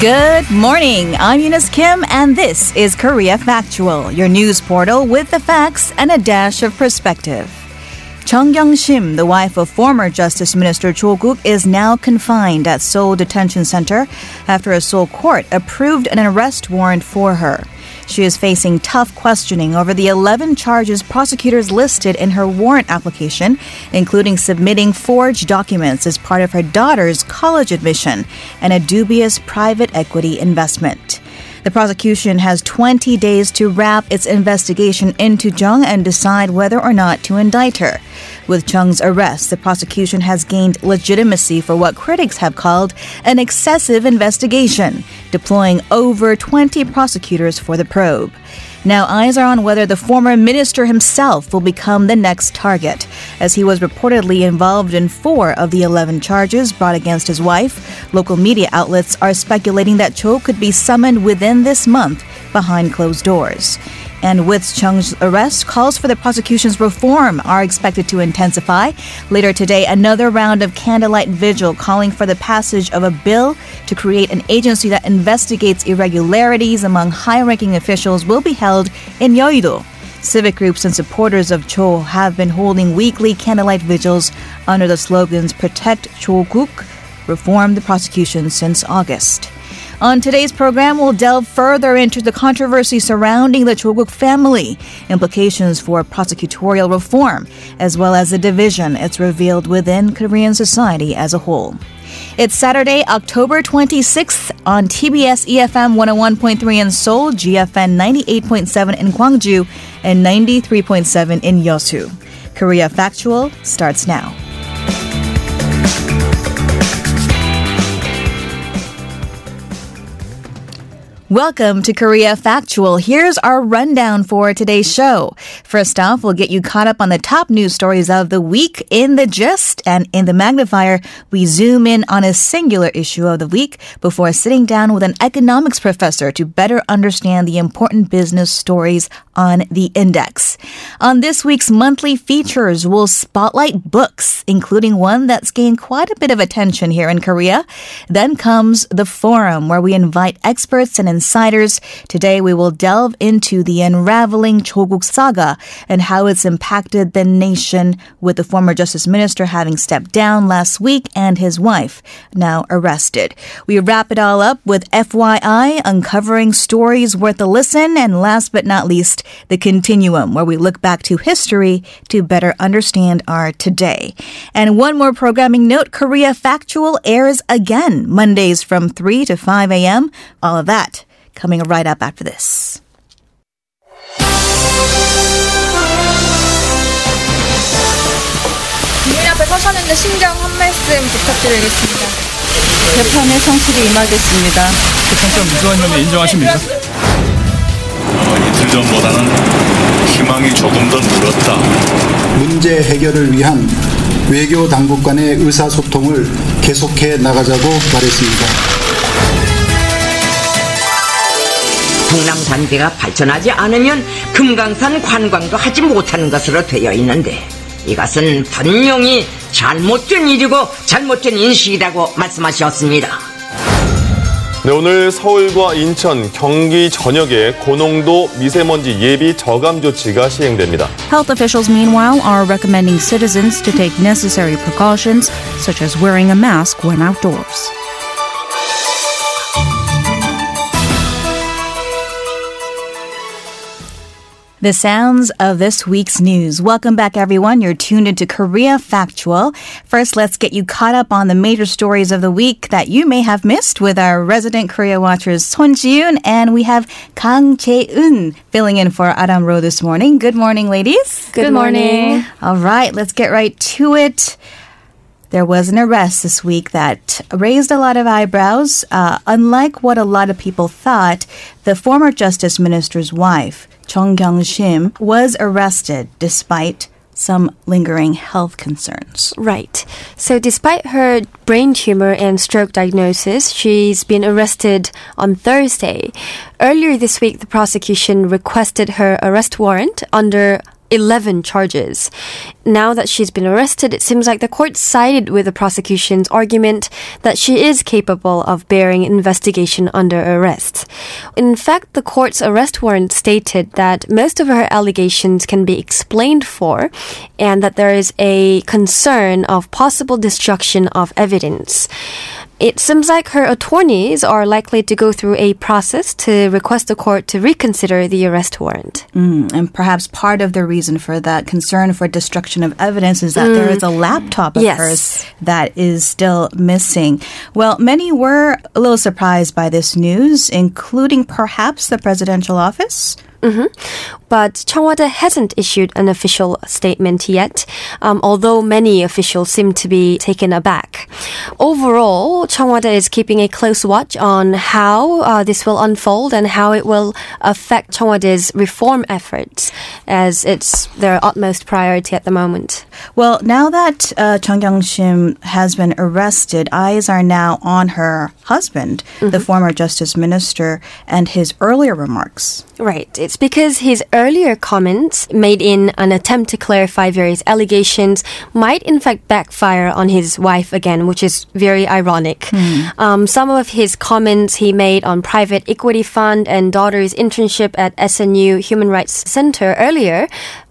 Good morning. I'm Eunice Kim, and this is Korea Factual, your news portal with the facts and a dash of perspective. Chung Kyung Shim, the wife of former Justice Minister Cho Guk, is now confined at Seoul Detention Center after a Seoul court approved an arrest warrant for her. She is facing tough questioning over the 11 charges prosecutors listed in her warrant application, including submitting forged documents as part of her daughter's college admission and a dubious private equity investment. The prosecution has 20 days to wrap its investigation into Chung and decide whether or not to indict her. With Chung's arrest, the prosecution has gained legitimacy for what critics have called an excessive investigation, deploying over 20 prosecutors for the probe. Now, eyes are on whether the former minister himself will become the next target, as he was reportedly involved in four of the 11 charges brought against his wife. Local media outlets are speculating that Cho could be summoned within this month behind closed doors. And with Chung's arrest, calls for the prosecution's reform are expected to intensify. Later today, another round of candlelight vigil calling for the passage of a bill to create an agency that investigates irregularities among high ranking officials will be held in Yeouido. Civic groups and supporters of Cho have been holding weekly candlelight vigils under the slogans Protect Cho Guk, Reform the Prosecution since August. On today's program, we'll delve further into the controversy surrounding the Cho Guk family, implications for prosecutorial reform, as well as the division it's revealed within Korean society as a whole. It's Saturday, October 26th on TBS EFM 101.3 in Seoul, GFN 98.7 in Gwangju, and 93.7 in Yosu. Korea Factual starts now. Welcome to Korea Factual. Here's our rundown for today's show. First off, we'll get you caught up on the top news stories of the week in the gist and in the magnifier. We zoom in on a singular issue of the week before sitting down with an economics professor to better understand the important business stories on the index. On this week's monthly features, we'll spotlight books, including one that's gained quite a bit of attention here in Korea. Then comes the forum where we invite experts and insiders. Today we will delve into the unraveling Choguk saga and how it's impacted the nation with the former justice minister having stepped down last week and his wife now arrested. We wrap it all up with FYI, uncovering stories worth a listen, and last but not least, the continuum where we look back to history to better understand our today. And one more programming note, Korea Factual airs again Mondays from 3 to 5 a.m. All of that coming right up after this. 국민 앞에 서셨는데 심정 한 말씀 부탁드리겠습니다. 재판에 성실히 임하겠습니다. 재판장 무죄한 혐의 인정하십니까? 어, 이틀 전보다는 희망이 조금 더 늘었다. 문제 해결을 위한 외교 당국 간의 의사소통을 계속해 나가자고 말했습니다. 동남 단계가 발전하지 않으면 금강산 관광도 하지 못하는 것으로 되어 있는데 이것은 분명히 잘못된 일이고 잘못된 인식이라고 말씀하셨습니다. 네, 오늘 서울과 인천, 경기 전역에 고농도 미세먼지 예비 저감 조치가 시행됩니다. Health officials, meanwhile, are recommending citizens to take necessary precautions, such as wearing a mask when outdoors. The sounds of this week's news. Welcome back, everyone. You're tuned into Korea Factual. First, let's get you caught up on the major stories of the week that you may have missed with our resident Korea watchers, Son Ji-yoon, and we have Kang Jae-eun filling in for Adam Ro this morning. Good morning, ladies. Good morning. All right, let's get right to it. There was an arrest this week that raised a lot of eyebrows. Uh, unlike what a lot of people thought, the former justice minister's wife, Chung Kyung Shim, was arrested despite some lingering health concerns. Right. So, despite her brain tumor and stroke diagnosis, she's been arrested on Thursday. Earlier this week, the prosecution requested her arrest warrant under 11 charges. Now that she's been arrested, it seems like the court sided with the prosecution's argument that she is capable of bearing investigation under arrest. In fact, the court's arrest warrant stated that most of her allegations can be explained for and that there is a concern of possible destruction of evidence. It seems like her attorneys are likely to go through a process to request the court to reconsider the arrest warrant. Mm, and perhaps part of the reason for that concern for destruction of evidence is that there is a laptop of Yes. hers that is still missing. Well, many were a little surprised by this news, including perhaps the presidential office. But Cheong Wa Dae hasn't issued an official statement yet, um, although many officials seem to be taken aback. Overall, Cheong Wa Dae is keeping a close watch on how uh, this will unfold and how it will affect Cheong Wa Dae's reform efforts, as it's their utmost priority at the moment. Well, now that uh, Chung Kyung-shim has been arrested, eyes are now on her husband, the former justice minister, and his earlier remarks. Right. It's because his earlier comments, made in an attempt to clarify various allegations, might in fact backfire on his wife again, which is very ironic. Um, some of his comments he made on private equity fund and daughter's internship at SNU Human Rights Center earlier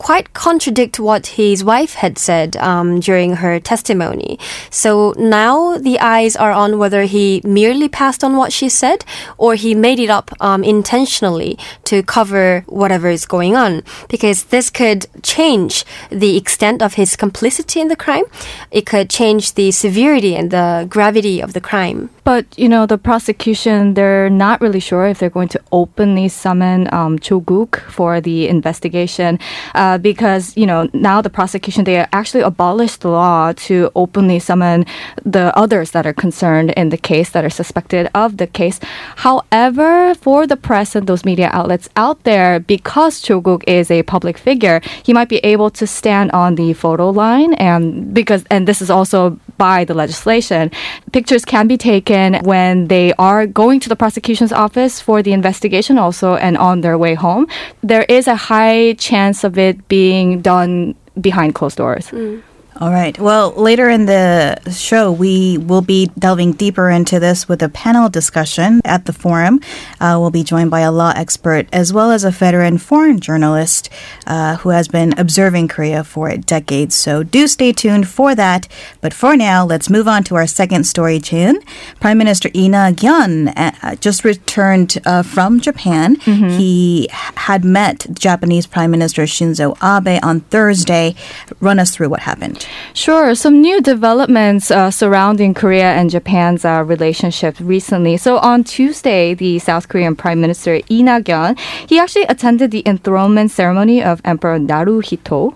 quite contradict what his wife had said um, during her testimony. So now the eyes are on whether he merely passed on what she said or he made it up um, intentionally to cover whatever is going on. Because this could change the extent of his complicity in the crime. It could change the severity and the gravity of the crime. But you know, the prosecution they're not really sure if they're going to openly summon um, Cho Guk for the investigation uh, Uh, because you know now the prosecution they actually abolished the law to openly summon the others that are concerned in the case that are suspected of the case. However, for the press and those media outlets out there, because Cho Guk is a public figure, he might be able to stand on the photo line and because and this is also by the legislation. Pictures can be taken when they are going to the prosecution's office for the investigation also and on their way home. There is a high chance of it being done behind closed doors. Mm. All right. Well, later in the show, we will be delving deeper into this with a panel discussion at the forum. Uh, we'll be joined by a law expert as well as a veteran foreign journalist uh, who has been observing Korea for decades. So do stay tuned for that. But for now, let's move on to our second story, Jin. Prime Minister Lee Nak-yeon uh, just returned uh, from Japan. He had met Japanese Prime Minister Shinzo Abe on Thursday. Run us through what happened. Sure. Some new developments uh, surrounding Korea and Japan's uh, relationship recently. So on Tuesday, the South Korean Prime Minister Lee Nak-yeon, he actually attended the enthronement ceremony of Emperor Naruhito.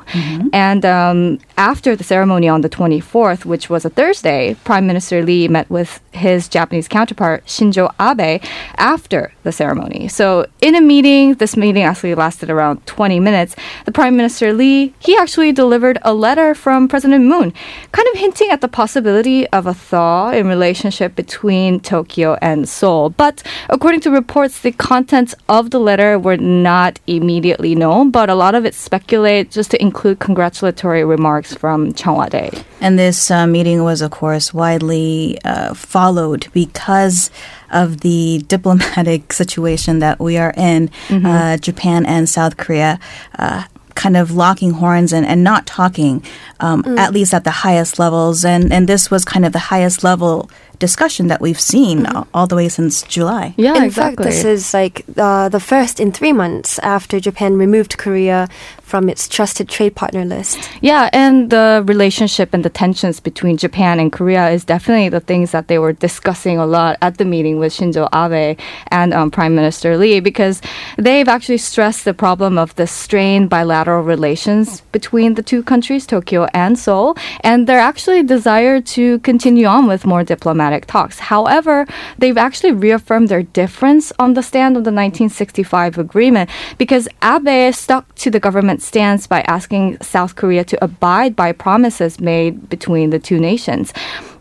And um, after the ceremony on the 24th, which was a Thursday, Prime Minister Lee met with his Japanese counterpart Shinzo Abe after the ceremony. So in a meeting, this meeting actually lasted around 20 minutes. The Prime Minister Lee, he actually delivered a letter from President Moon, kind of hinting at the possibility of a thaw in relationship between Tokyo and Seoul. But according to reports, the contents of the letter were not immediately known, but a lot of it speculate just to include congratulatory remarks from Cheong Wa Dae. And this uh, meeting was, of course, widely uh, followed because of the diplomatic situation that we are in. Uh, Japan and South Korea. Uh, Kind of locking horns and, and not talking, um, at least at the highest levels. And, and this was kind of the highest level discussion that we've seen all, all the way since July. Yeah, in exactly. fact, this is like uh, the first in three months after Japan removed Korea from its trusted trade partner list. Yeah, and the relationship and the tensions between Japan and Korea is definitely the things that they were discussing a lot at the meeting with Shinzo Abe and um, Prime Minister Lee because they've actually stressed the problem of the strained bilateral relations between the two countries, Tokyo and Seoul, and their actually desire to continue on with more diplomatic talks. However, they've actually reaffirmed their difference on the stand of the 1965 agreement because Abe stuck to the government stance by asking South Korea to abide by promises made between the two nations.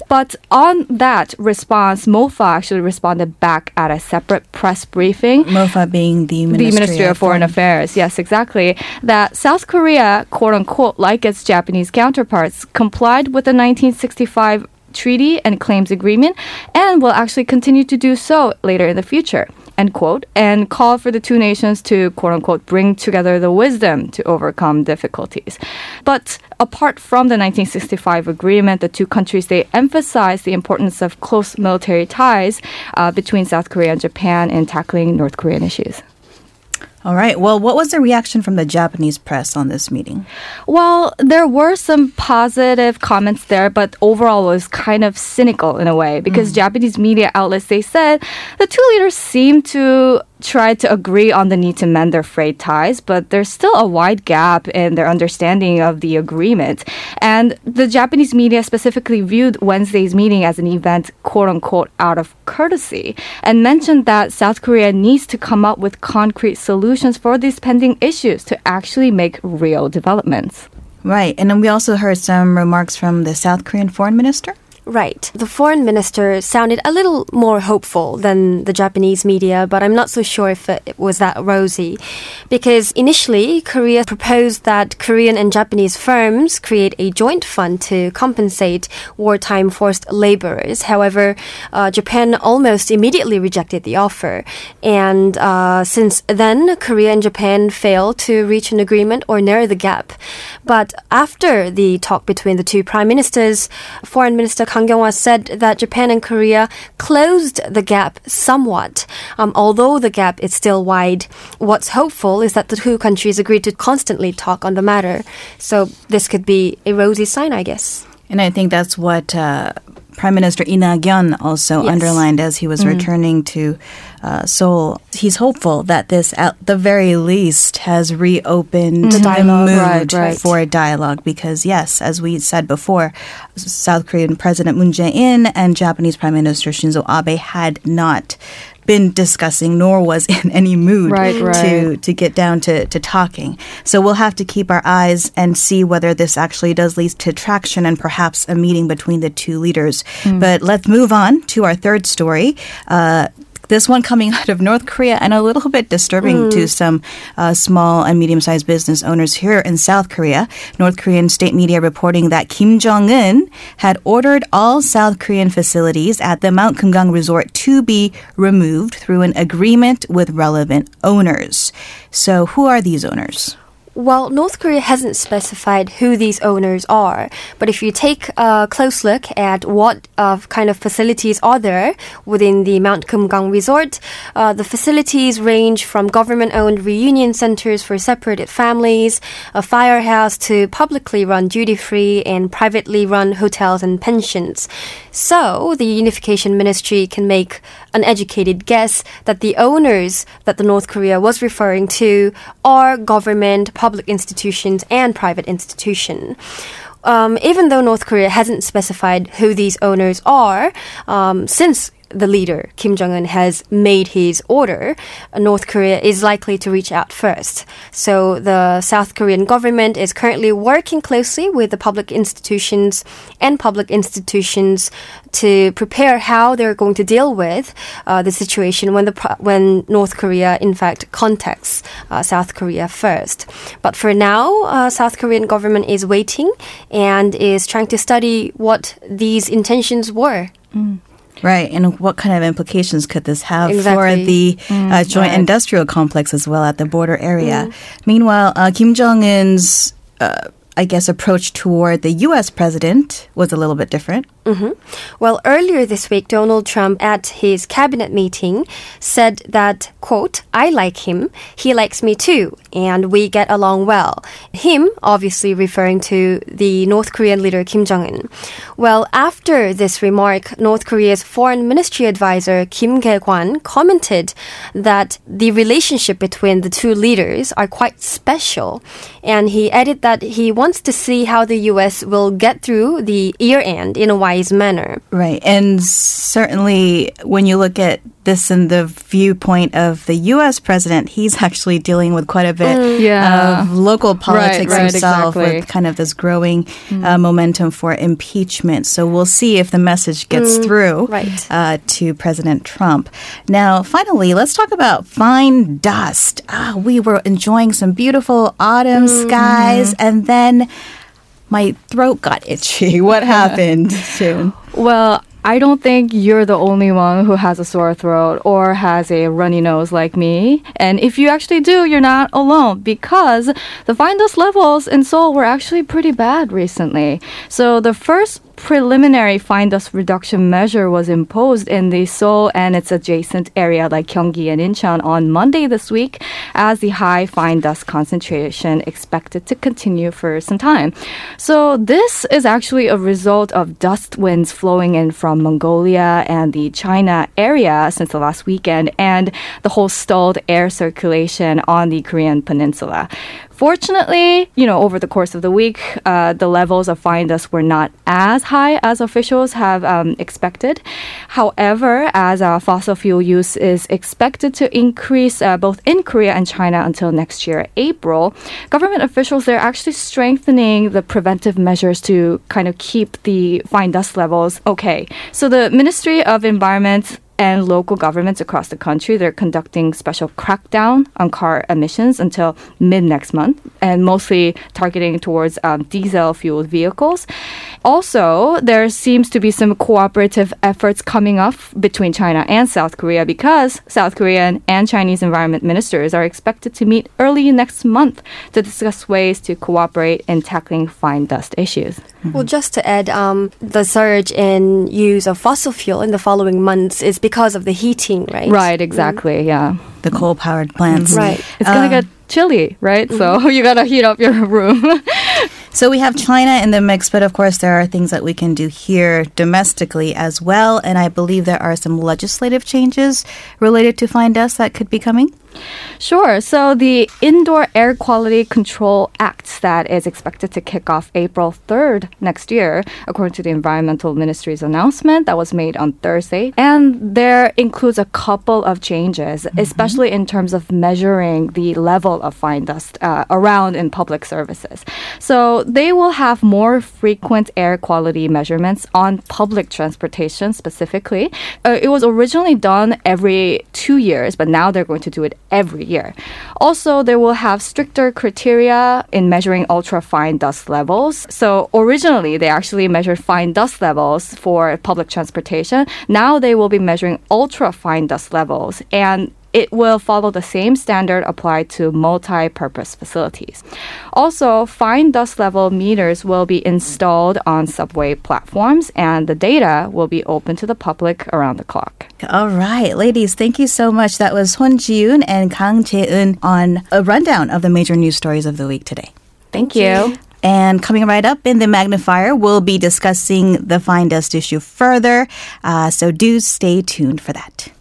But on that response, MOFA actually responded back at a separate press briefing. MOFA being the the Ministry, Ministry of Foreign Affairs, yes, exactly. That South Korea, quote unquote, like its Japanese counterparts, complied with the 1965 treaty and claims agreement and will actually continue to do so later in the future. End quote, and call for the two nations to quote unquote bring together the wisdom to overcome difficulties. But apart from the 1965 agreement, the two countries they emphasize the importance of close military ties uh, between South Korea and Japan in tackling North Korean issues. All right. Well, what was the reaction from the Japanese press on this meeting? Well, there were some positive comments there, but overall was kind of cynical in a way because mm. Japanese media outlets they said the two leaders seemed to try to agree on the need to mend their frayed ties, but there's still a wide gap in their understanding of the agreement. And the Japanese media specifically viewed Wednesday's meeting as an event, quote unquote, out of courtesy, and mentioned that South Korea needs to come up with concrete solutions for these pending issues to actually make real developments. Right. And then we also heard some remarks from the South Korean foreign minister. Right. The foreign minister sounded a little more hopeful than the Japanese media, but I'm not so sure if it was that rosy. Because initially, Korea proposed that Korean and Japanese firms create a joint fund to compensate wartime forced laborers. However, uh, Japan almost immediately rejected the offer. And uh, since then, Korea and Japan failed to reach an agreement or narrow the gap. But after the talk between the two prime ministers, Foreign Minister Kang Kyung-hwa said that Japan and Korea closed the gap somewhat. Um, although the gap is still wide, what's hopeful is that the two countries agreed to constantly talk on the matter. So this could be a rosy sign, I guess. And I think that's what uh, Prime Minister Nak-yeon also Yes. underlined as he was returning to uh, Seoul. He's hopeful that this, at the very least, has reopened the, dialogue. mood Right, right. for a dialogue. Because yes, as we said before, South Korean President Moon Jae-in and Japanese Prime Minister Shinzo Abe had not been discussing nor was in any mood Right, to right. to get down to, to talking. So we'll have to keep our eyes and see whether this actually does lead to traction and perhaps a meeting between the two leaders. But let's move on to our third story. Uh, this one coming out of North Korea and a little bit disturbing to some uh, small and medium sized business owners here in South Korea. North Korean state media reporting that Kim Jong un had ordered all South Korean facilities at the Mount Kumgang resort to be removed through an agreement with relevant owners. So, who are these owners? Well, North Korea hasn't specified who these owners are, but if you take a close look at what uh, kind of facilities are there within the Mount Kumgang resort, uh, the facilities range from government-owned reunion centers for separated families, a firehouse to publicly run duty-free and privately run hotels and pensions. So, the Unification Ministry can make an educated guess that the owners that the North Korea was referring to are government, public institutions, and private institution. Um, even though North Korea hasn't specified who these owners are, um, since the leader, Kim Jong un, has made his order, North Korea is likely to reach out first. So the South Korean government is currently working closely with the public institutions and public institutions to prepare how they're going to deal with uh, the situation when the when North Korea in fact contacts uh, South Korea first. But for now, uh, South Korean government is waiting and is trying to study what these intentions were. Right, and what kind of implications could this have for Exactly. the uh, joint right. industrial complex as well at the border area? Meanwhile, uh, Kim Jong Un's, uh, I guess, approach toward the U.S. president was a little bit different. Mm-hmm. Well, earlier this week, Donald Trump at his cabinet meeting said that, quote, I like him, he likes me too, and we get along well. Him, obviously referring to the North Korean leader Kim Jong un. Well, after this remark, North Korea's foreign ministry advisor Kim Kye-kwan commented that the relationship between the two leaders are quite special, and he added that he wants to see how the U.S. will get through the year end in a wise wise manner. Right. And certainly when you look at this in the viewpoint of the US president, he's actually dealing with quite a bit Yeah. of local politics right, himself exactly. with kind of this growing uh, momentum for impeachment. So we'll see if the message gets through right. uh, to President Trump. Now, finally, let's talk about fine dust. Ah, we were enjoying some beautiful autumn skies, and then my throat got itchy. What happened, June? Well, I don't think you're the only one who has a sore throat or has a runny nose like me. And if you actually do, you're not alone because the fine dust levels in Seoul were actually pretty bad recently. So the first preliminary fine dust reduction measure was imposed in the Seoul and its adjacent area like Gyeonggi and Incheon on Monday this week as the high fine dust concentration expected to continue for some time. So this is actually a result of dust winds flowing in from Mongolia and the China area since the last weekend and the whole stalled air circulation on the Korean peninsula. Fortunately, you know, over the course of the week, uh, the levels of fine dust were not as high as officials have um, expected. However, as uh, fossil fuel use is expected to increase uh, both in Korea and China until next year, April, government officials they're actually strengthening the preventive measures to kind of keep the fine dust levels okay. So the Ministry of Environment and local governments across the country they're conducting special crackdown on car emissions until mid next month and mostly targeting towards um, diesel fueled vehicles. Also there seems to be some cooperative efforts coming up between china and south korea because south korean and chinese environment ministers are expected to meet early next month to discuss ways to cooperate in tackling fine dust issues Well, just to add, um, the surge in use of fossil fuel in the following months is because of the heating, right? right exactly mm. yeah The coal powered plants. Mm-hmm. Right. it's gonna uh, get chilly right so mm-hmm. you gotta heat up your room So we have China in the mix, but of course there are things that we can do here domestically as well. And I believe there are some legislative changes related to fine dust that could be coming. Sure. So the Indoor Air Quality Control Act that is expected to kick off April 3rd next year, according to the Environmental Ministry's announcement that was made on Thursday. And there includes a couple of changes, especially in terms of measuring the level of fine dust uh, around in public services. So they will have more frequent air quality measurements on public transportation specifically. Uh, it was originally done every two years, but now they're going to do it every year. Also, they will have stricter criteria in measuring ultra fine dust levels. So originally, they actually measured fine dust levels for public transportation. Now they will be measuring ultra fine dust levels and it will follow the same standard applied to multi-purpose facilities. Also, fine dust level meters will be installed on subway platforms and the data will be open to the public around the clock. All right, ladies, thank you so much. That was Hon Ji-yoon and Kang Jae-eun on a rundown of the major news stories of the week today. Thank you. And coming right up in the magnifier, we'll be discussing the fine dust issue further. Uh, so do stay tuned for that.